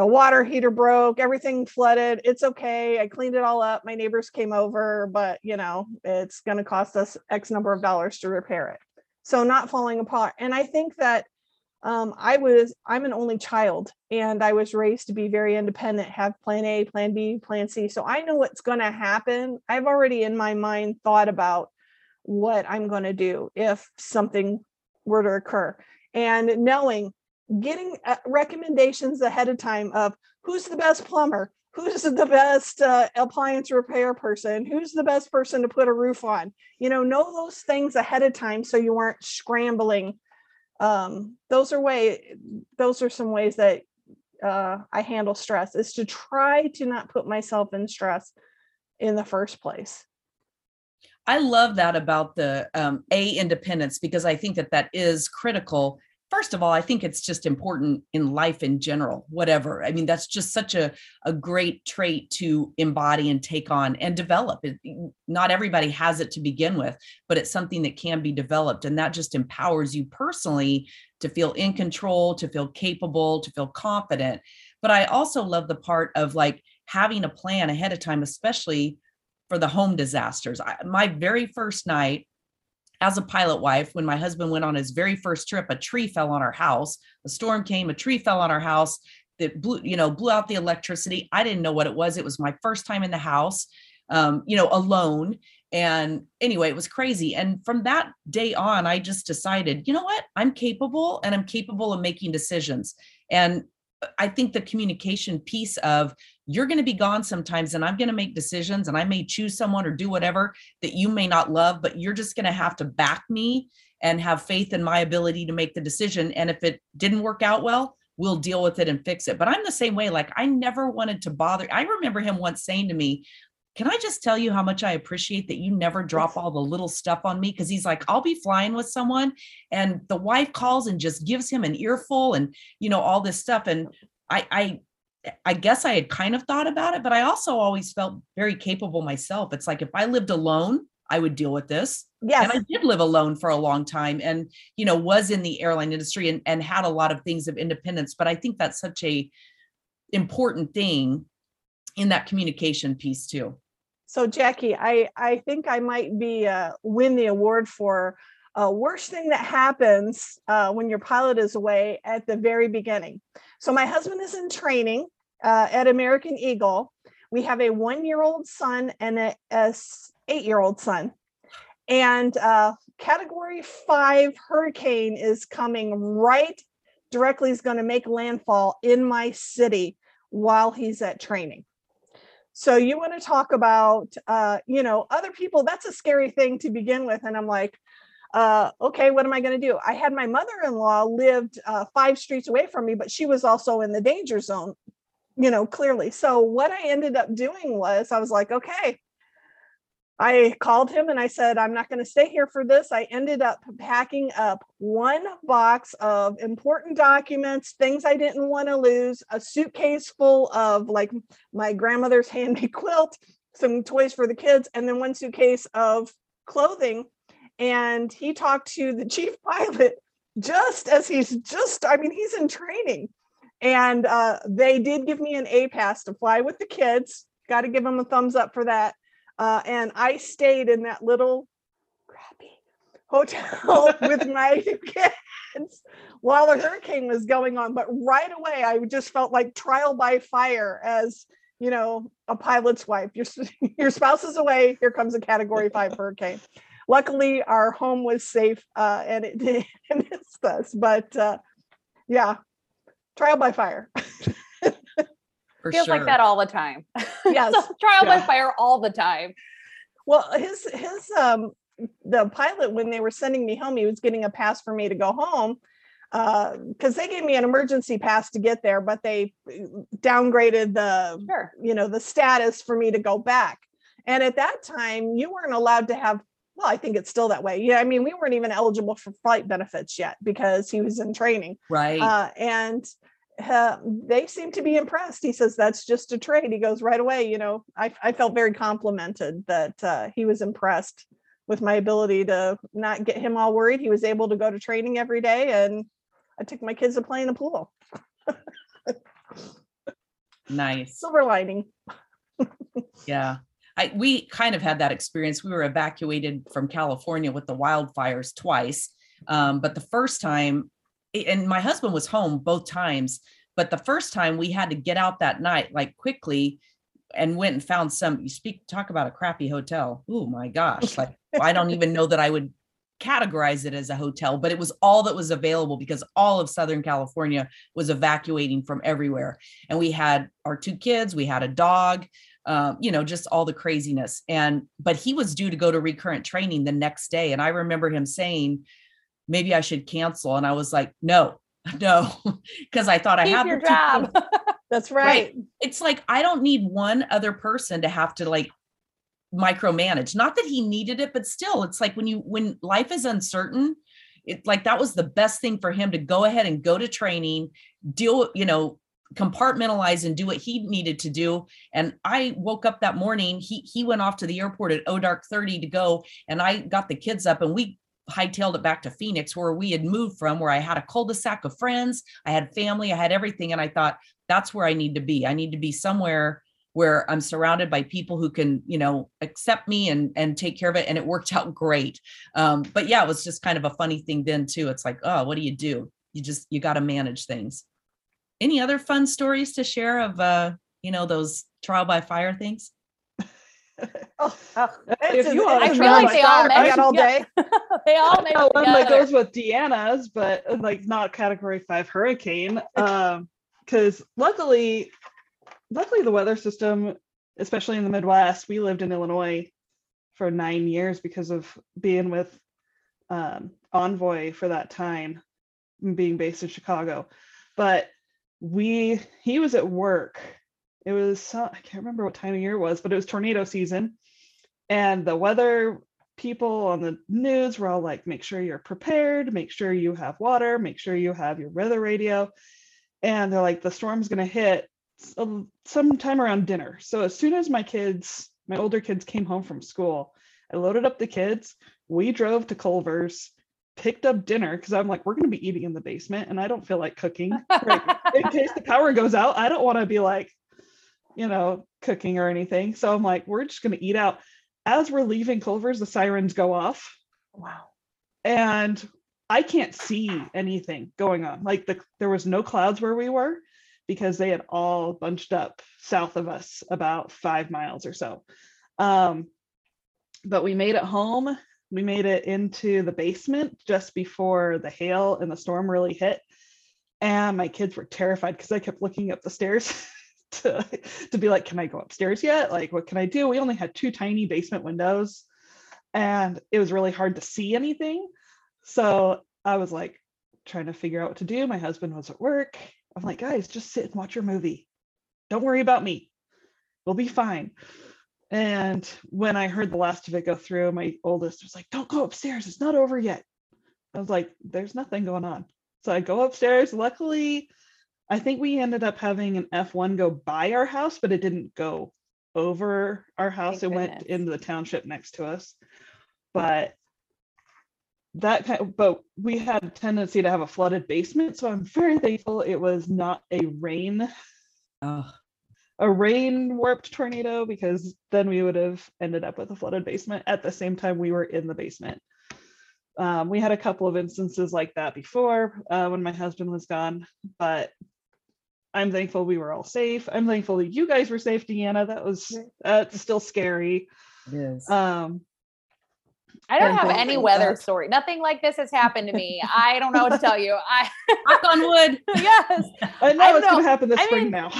the water heater broke, everything flooded. It's okay. I cleaned it all up. My neighbors came over, but you know, it's going to cost us X number of dollars to repair it so not falling apart and i think that um, i was i'm an only child and i was raised to be very independent have plan a plan b plan c so i know what's going to happen i've already in my mind thought about what i'm going to do if something were to occur and knowing getting uh, recommendations ahead of time of who's the best plumber who's the best uh, appliance repair person who's the best person to put a roof on you know know those things ahead of time so you aren't scrambling. Um, those are way those are some ways that uh, i handle stress is to try to not put myself in stress in the first place. I love that about the um, a independence because i think that that is critical first of all, I think it's just important in life in general, whatever. I mean, that's just such a, a great trait to embody and take on and develop. It, not everybody has it to begin with, but it's something that can be developed. And that just empowers you personally to feel in control, to feel capable, to feel confident. But I also love the part of like having a plan ahead of time, especially for the home disasters. I, my very first night, as a pilot wife, when my husband went on his very first trip, a tree fell on our house. A storm came, a tree fell on our house that blew, you know, blew out the electricity. I didn't know what it was. It was my first time in the house, um, you know, alone. And anyway, it was crazy. And from that day on, I just decided, you know what? I'm capable and I'm capable of making decisions. And I think the communication piece of you're going to be gone sometimes and I'm going to make decisions and I may choose someone or do whatever that you may not love, but you're just going to have to back me and have faith in my ability to make the decision. And if it didn't work out well, we'll deal with it and fix it. But I'm the same way. Like I never wanted to bother. I remember him once saying to me, can I just tell you how much I appreciate that you never drop all the little stuff on me? Because he's like, I'll be flying with someone, and the wife calls and just gives him an earful and you know all this stuff. And I, I, I guess I had kind of thought about it, but I also always felt very capable myself. It's like if I lived alone, I would deal with this. Yes. And I did live alone for a long time and, you know, was in the airline industry and, and had a lot of things of independence. But I think that's such a important thing in that communication piece too. So Jackie, I I think I might be uh, win the award for uh, worst thing that happens uh, when your pilot is away at the very beginning. So my husband is in training uh, at American Eagle. We have a one-year-old son and a, a eight-year-old son, and uh, Category Five hurricane is coming right directly. Is going to make landfall in my city while he's at training. So you want to talk about, uh, you know, other people? That's a scary thing to begin with, and I'm like, uh, okay, what am I going to do? I had my mother-in-law lived uh, five streets away from me, but she was also in the danger zone, you know, clearly. So what I ended up doing was I was like, okay, I called him and I said, I'm not going to stay here for this. I ended up packing up one box of important documents, things I didn't want to lose, a suitcase full of like my grandmother's handmade quilt, some toys for the kids, and then one suitcase of clothing. And he talked to the chief pilot just as he's just, I mean, he's in training. And uh, they did give me an A pass to fly with the kids. Got to give them a thumbs up for that uh, and I stayed in that little crappy hotel with my kids while the hurricane was going on. But right away, I just felt like trial by fire as you know a pilot's wife. Your your spouse is away. Here comes a Category Five hurricane. Luckily, our home was safe uh, and it didn't miss us. But uh, yeah, trial by fire. For Feels sure. like that all the time. Yes. so trial yeah. by fire all the time. Well, his his um the pilot when they were sending me home, he was getting a pass for me to go home because uh, they gave me an emergency pass to get there, but they uh, downgraded the sure. you know the status for me to go back. And at that time, you weren't allowed to have, well, I think it's still that way. Yeah. I mean, we weren't even eligible for flight benefits yet because he was in training. Right. Uh, and uh, they seem to be impressed. He says, that's just a trade. He goes right away. You know, I, I felt very complimented that uh, he was impressed with my ability to not get him all worried. He was able to go to training every day and I took my kids to play in the pool. nice. Silver lining. yeah. I, we kind of had that experience. We were evacuated from California with the wildfires twice. Um, but the first time, and my husband was home both times, but the first time we had to get out that night, like quickly, and went and found some. You speak, talk about a crappy hotel. Oh my gosh. Like, I don't even know that I would categorize it as a hotel, but it was all that was available because all of Southern California was evacuating from everywhere. And we had our two kids, we had a dog, um, you know, just all the craziness. And, but he was due to go to recurrent training the next day. And I remember him saying, maybe I should cancel. And I was like, no, no, because I thought Keep I have your the job. That's right. It's like, I don't need one other person to have to like micromanage. Not that he needed it, but still, it's like when you, when life is uncertain, it like that was the best thing for him to go ahead and go to training, deal, you know, compartmentalize and do what he needed to do. And I woke up that morning. He he went off to the airport at O dark 30 to go. And I got the kids up and we hightailed it back to Phoenix where we had moved from, where I had a cul-de-sac of friends, I had family, I had everything. And I thought, that's where I need to be. I need to be somewhere where I'm surrounded by people who can, you know, accept me and and take care of it. And it worked out great. Um, but yeah, it was just kind of a funny thing then too. It's like, oh, what do you do? You just you got to manage things. Any other fun stories to share of uh, you know, those trial by fire things? Oh, If you want I to feel like they all story, I make- got all yeah. day. they all make got one that goes with Deanna's, but uh, like not category five hurricane. Um, because luckily, luckily the weather system, especially in the Midwest, we lived in Illinois for nine years because of being with um, Envoy for that time, being based in Chicago. But we, he was at work. It was I can't remember what time of year it was, but it was tornado season, and the weather people on the news were all like, make sure you're prepared, make sure you have water, make sure you have your weather radio. And they're like, the storm's going to hit some um, sometime around dinner. So as soon as my kids, my older kids came home from school, I loaded up the kids. We drove to Culver's, picked up dinner because I'm like, we're going to be eating in the basement and I don't feel like cooking. Right. in case the power goes out, I don't want to be like, you know, cooking or anything. So I'm like, we're just going to eat out as we're leaving Culver's, the sirens go off. Wow. And I can't see anything going on. Like the there was no clouds where we were because they had all bunched up south of us about five miles or so. Um, but we made it home. We made it into the basement just before the hail and the storm really hit. And my kids were terrified because I kept looking up the stairs to, to be like, can I go upstairs yet? Like, what can I do? We only had two tiny basement windows and it was really hard to see anything. So I was like trying to figure out what to do. My husband was at work. I'm like, guys, just sit and watch your movie. Don't worry about me. We'll be fine. And when I heard the last of it go through, my oldest was like, don't go upstairs. It's not over yet. I was like, there's nothing going on. So I go upstairs. Luckily, I think we ended up having an F1 go by our house, but it didn't go over our house. Thank it went goodness. into the township next to us. But that kind but we had a tendency to have a flooded basement. So I'm very thankful it was not a rain, Oh, a rain wrapped tornado, because then we would have ended up with a flooded basement at the same time we were in the basement. Um, we had a couple of instances like that before uh, when my husband was gone, but I'm thankful we were all safe. I'm thankful that you guys were safe, Deanna. That was that's still scary. it is. Um, I don't have any weather that. story. Nothing like this has happened to me. I don't know what to tell you. I Knock on wood. yes, I know I it's gonna happen this I spring mean, now.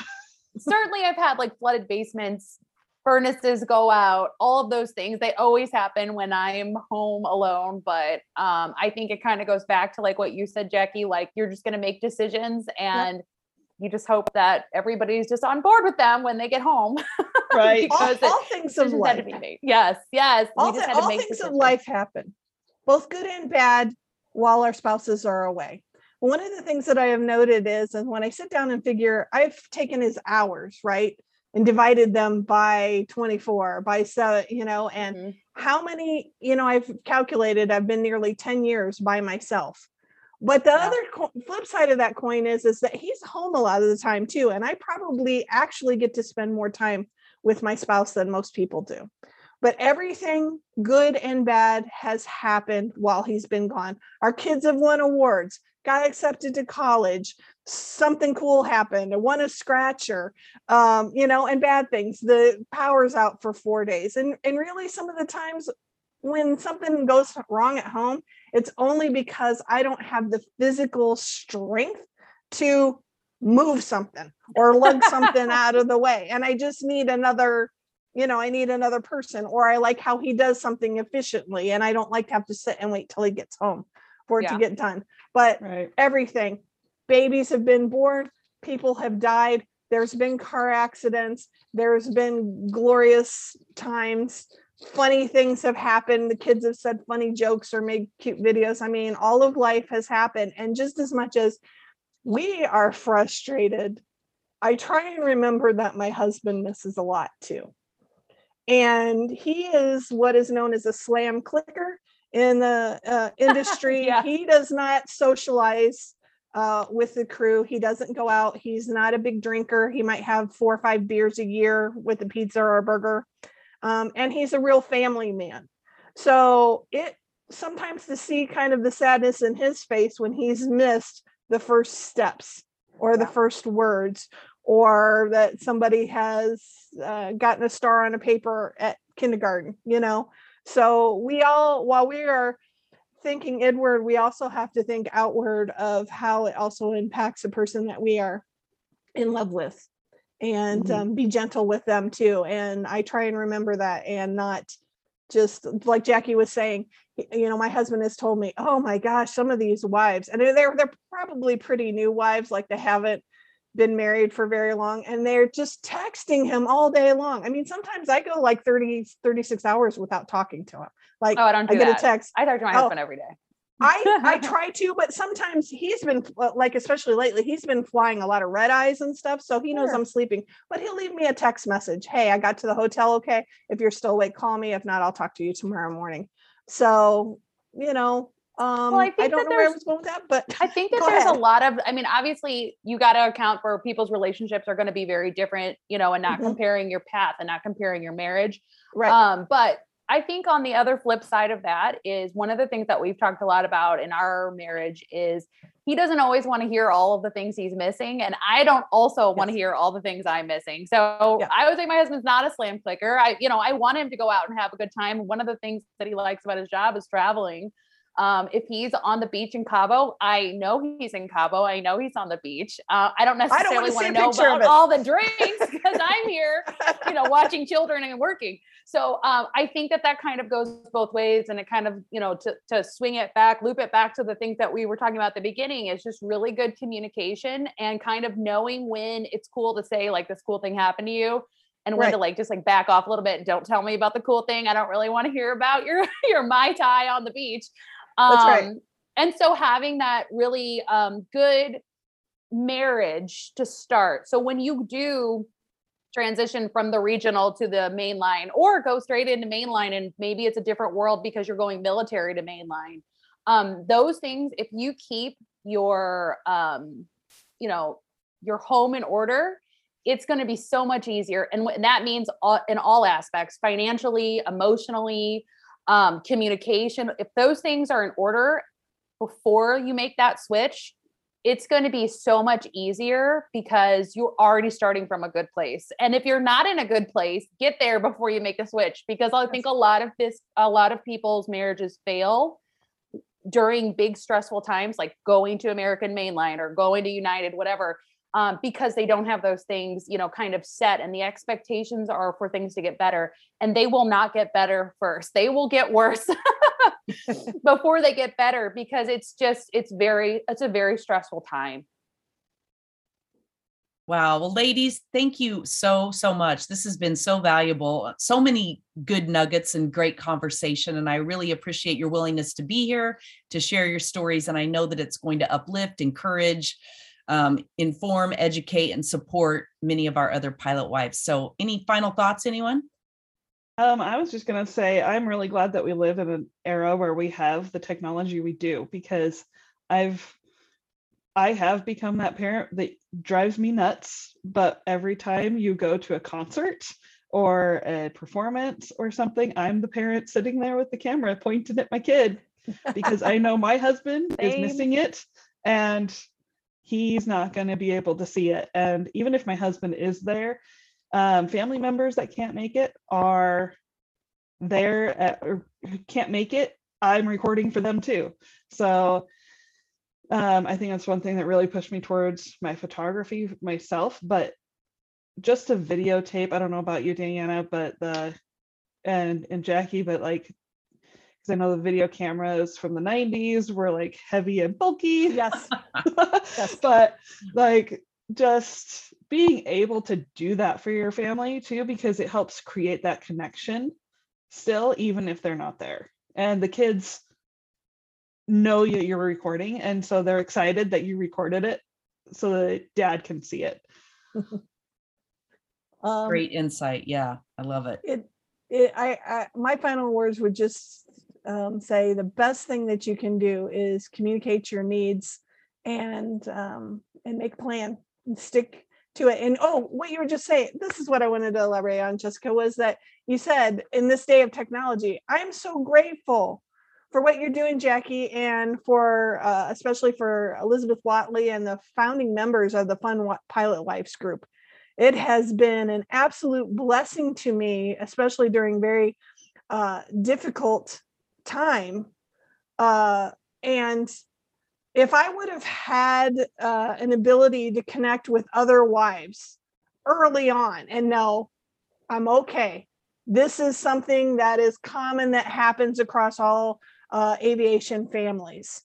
Certainly I've had like flooded basements, furnaces go out, all of those things. They always happen when I'm home alone. But um, I think it kind of goes back to like what you said, Jackie. Like you're just gonna make decisions and you just hope that everybody's just on board with them when they get home. Right. all, because it- all things of decisions to life. be made. Yes, yes. we all, just thi- to all make things of life happen, both good and bad, while our spouses are away. One of the things that I have noted is, and when I sit down and figure, I've taken his hours, right, and divided them by 24, by seven, you know, and Mhm. how many, you know, I've calculated I've been nearly 10 years by myself. But the Yeah. other co- flip side of that coin is, is that he's home a lot of the time too. And I probably actually get to spend more time with my spouse than most people do. But everything good and bad has happened while he's been gone. Our kids have won awards, got accepted to college, something cool happened, i won a scratcher, um, you know, and bad things. The power's out for four days. And and really some of the times when something goes wrong at home, it's only because I don't have the physical strength to move something or lug something out of the way. And I just need another, you know, I need another person, or I like how he does something efficiently and I don't like to have to sit and wait till he gets home for it Yeah. to get done. But Right. everything, babies have been born, people have died, there's been car accidents, there's been glorious times funny things have happened. The kids have said funny jokes or made cute videos. I mean, all of life has happened. And just as much as we are frustrated, I try and remember that my husband misses a lot too. And he is what is known as a slam clicker in the uh, industry. Yeah. He does not socialize uh, with the crew. He doesn't go out. He's not a big drinker. He might have four or five beers a year with a pizza or a burger um, and he's a real family man. So it sometimes to see kind of the sadness in his face when he's missed the first steps or the first words, or that somebody has uh, gotten a star on a paper at kindergarten, you know. So we all, while we are thinking inward, we also have to think outward of how it also impacts the person that we are in love with and Mhm. um, be gentle with them too. And I try and remember that and not just like Jackie was saying, you know, my husband has told me, oh my gosh, some of these wives, and they're they're probably pretty new wives, like they haven't been married for very long and they're just texting him all day long. I mean, sometimes I go like 30, 36 hours without talking to him. Like Oh, I don't I get that. a text. I talk to my Oh. husband every day. I I try to, but sometimes he's been uh, like, especially lately, he's been flying a lot of red eyes and stuff. So he knows Sure. I'm sleeping, but he'll leave me a text message. Hey, I got to the hotel. Okay. If you're still awake, call me. If not, I'll talk to you tomorrow morning. So, you know, um, I I, think that don't know where I there's- was going with that, but I think that there's ahead. a lot of, I mean, obviously you got to account for people's relationships are going to be very different, you know, and not Mhm. comparing your path and not comparing your marriage. right. Um, but I think on the other flip side of that is one of the things that we've talked a lot about in our marriage is he doesn't always want to hear all of the things he's missing. And I don't also want to hear all the things I'm missing. So Yeah. I would say my husband's not a slam clicker. I, you know, I want him to go out and have a good time. One of the things that he likes about his job is traveling. Um, if he's on the beach in Cabo, I know he's in Cabo. I know he's on the beach. Uh, I don't necessarily want to know about all the drinks because I'm here, you know, watching children and working. So um, I think that that kind of goes both ways, and it kind of, you know, to to swing it back, loop it back to the things that we were talking about at the beginning is just really good communication and kind of knowing when it's cool to say like this cool thing happened to you. And when to Right. like just like back off a little bit and don't tell me about the cool thing. I don't really want to hear about your your mai tai on the beach. That's right. Um, And so having that really um, good marriage to start. So when you do transition from the regional to the mainline or go straight into mainline and maybe it's a different world because you're going military to mainline um those things if you keep your um you know your home in order it's going to be so much easier and wh- that means all, in all aspects financially emotionally um communication if those things are in order before you make that switch it's going to be so much easier because you're already starting from a good place. And if you're not in a good place, get there before you make a switch because I think a lot of this a lot of people's marriages fail during big stressful times like going to American Mainline or going to United whatever um, because they don't have those things, you know, kind of set and the expectations are for things to get better and they will not get better first. They will get worse before they get better because it's just it's very it's a very stressful time Wow. Well, ladies, thank you so, so much. This has been so valuable. So many good nuggets and great conversation. And I really appreciate your willingness to be here to share your stories. And I know that it's going to uplift, encourage, um, inform, educate, and support many of our other pilot wives. So, any final thoughts, anyone? Um, I was just going to say, I'm really glad that we live in an era where we have the technology we do because I've I have become that parent that drives me nuts. But every time you go to a concert or a performance or something, I'm the parent sitting there with the camera pointing at my kid because I know my husband is missing it and he's not going to be able to see it. And even if my husband is there, um, family members that can't make it are there at, or can't make it. I'm recording for them too. So um, I think that's one thing that really pushed me towards my photography myself. But just to videotape, I don't know about you, Deanna, but the and and Jackie, but like because I know the video cameras from the 90s were like heavy and bulky. Yes. yes. But like just being able to do that for your family too, because it helps create that connection still, even if they're not there. And the kids know that you're recording and so they're excited that you recorded it so that dad can see it um, great insight yeah i love it it, it I, I my final words would just um, say the best thing that you can do is communicate your needs and um, and make plan and stick to it and oh what you were just saying this is what i wanted to elaborate on jessica was that you said in this day of technology i'm so grateful for what you're doing, Jackie, and for uh, especially for Elizabeth Watley and the founding members of the Fun Pilot Wives group. It has been an absolute blessing to me, especially during very uh, difficult time. Uh, and if I would have had uh, an ability to connect with other wives early on and know I'm okay, this is something that is common that happens across all uh, aviation families.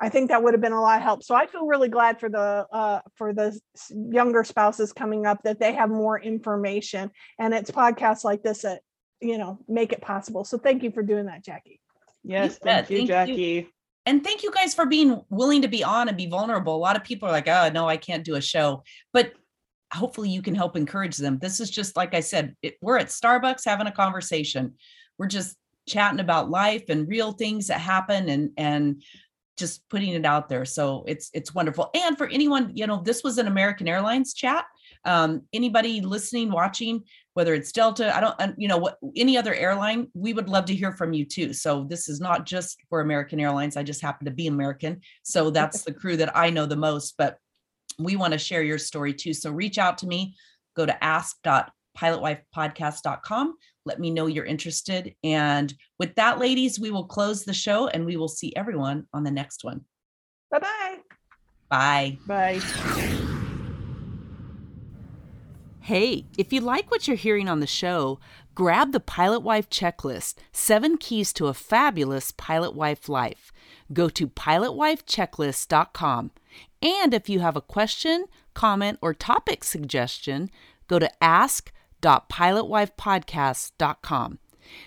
I think that would have been a lot of help. So I feel really glad for the uh, for the younger spouses coming up that they have more information, and it's podcasts like this that you know make it possible. So thank you for doing that, Jackie. Yes, thank you, thank Jackie. You. And thank you guys for being willing to be on and be vulnerable. A lot of people are like, "Oh, no, I can't do a show," but hopefully you can help encourage them. This is just like I said, it, we're at Starbucks having a conversation. We're just chatting about life and real things that happen and and just putting it out there so it's it's wonderful and for anyone you know this was an american airlines chat um, anybody listening watching whether it's delta i don't you know what any other airline we would love to hear from you too so this is not just for american airlines i just happen to be american so that's the crew that i know the most but we want to share your story too so reach out to me go to ask.pilotwifepodcast.com let me know you're interested. And with that, ladies, we will close the show and we will see everyone on the next one. Bye-bye. Bye. Bye. Hey, if you like what you're hearing on the show, grab the Pilot Wife Checklist Seven Keys to a Fabulous Pilot Wife Life. Go to pilotwifechecklist.com. And if you have a question, comment, or topic suggestion, go to ask www.pilotwifepodcast.com.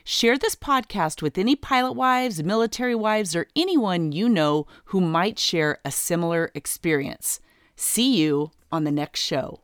Share this podcast with any pilot wives, military wives, or anyone you know who might share a similar experience. See you on the next show.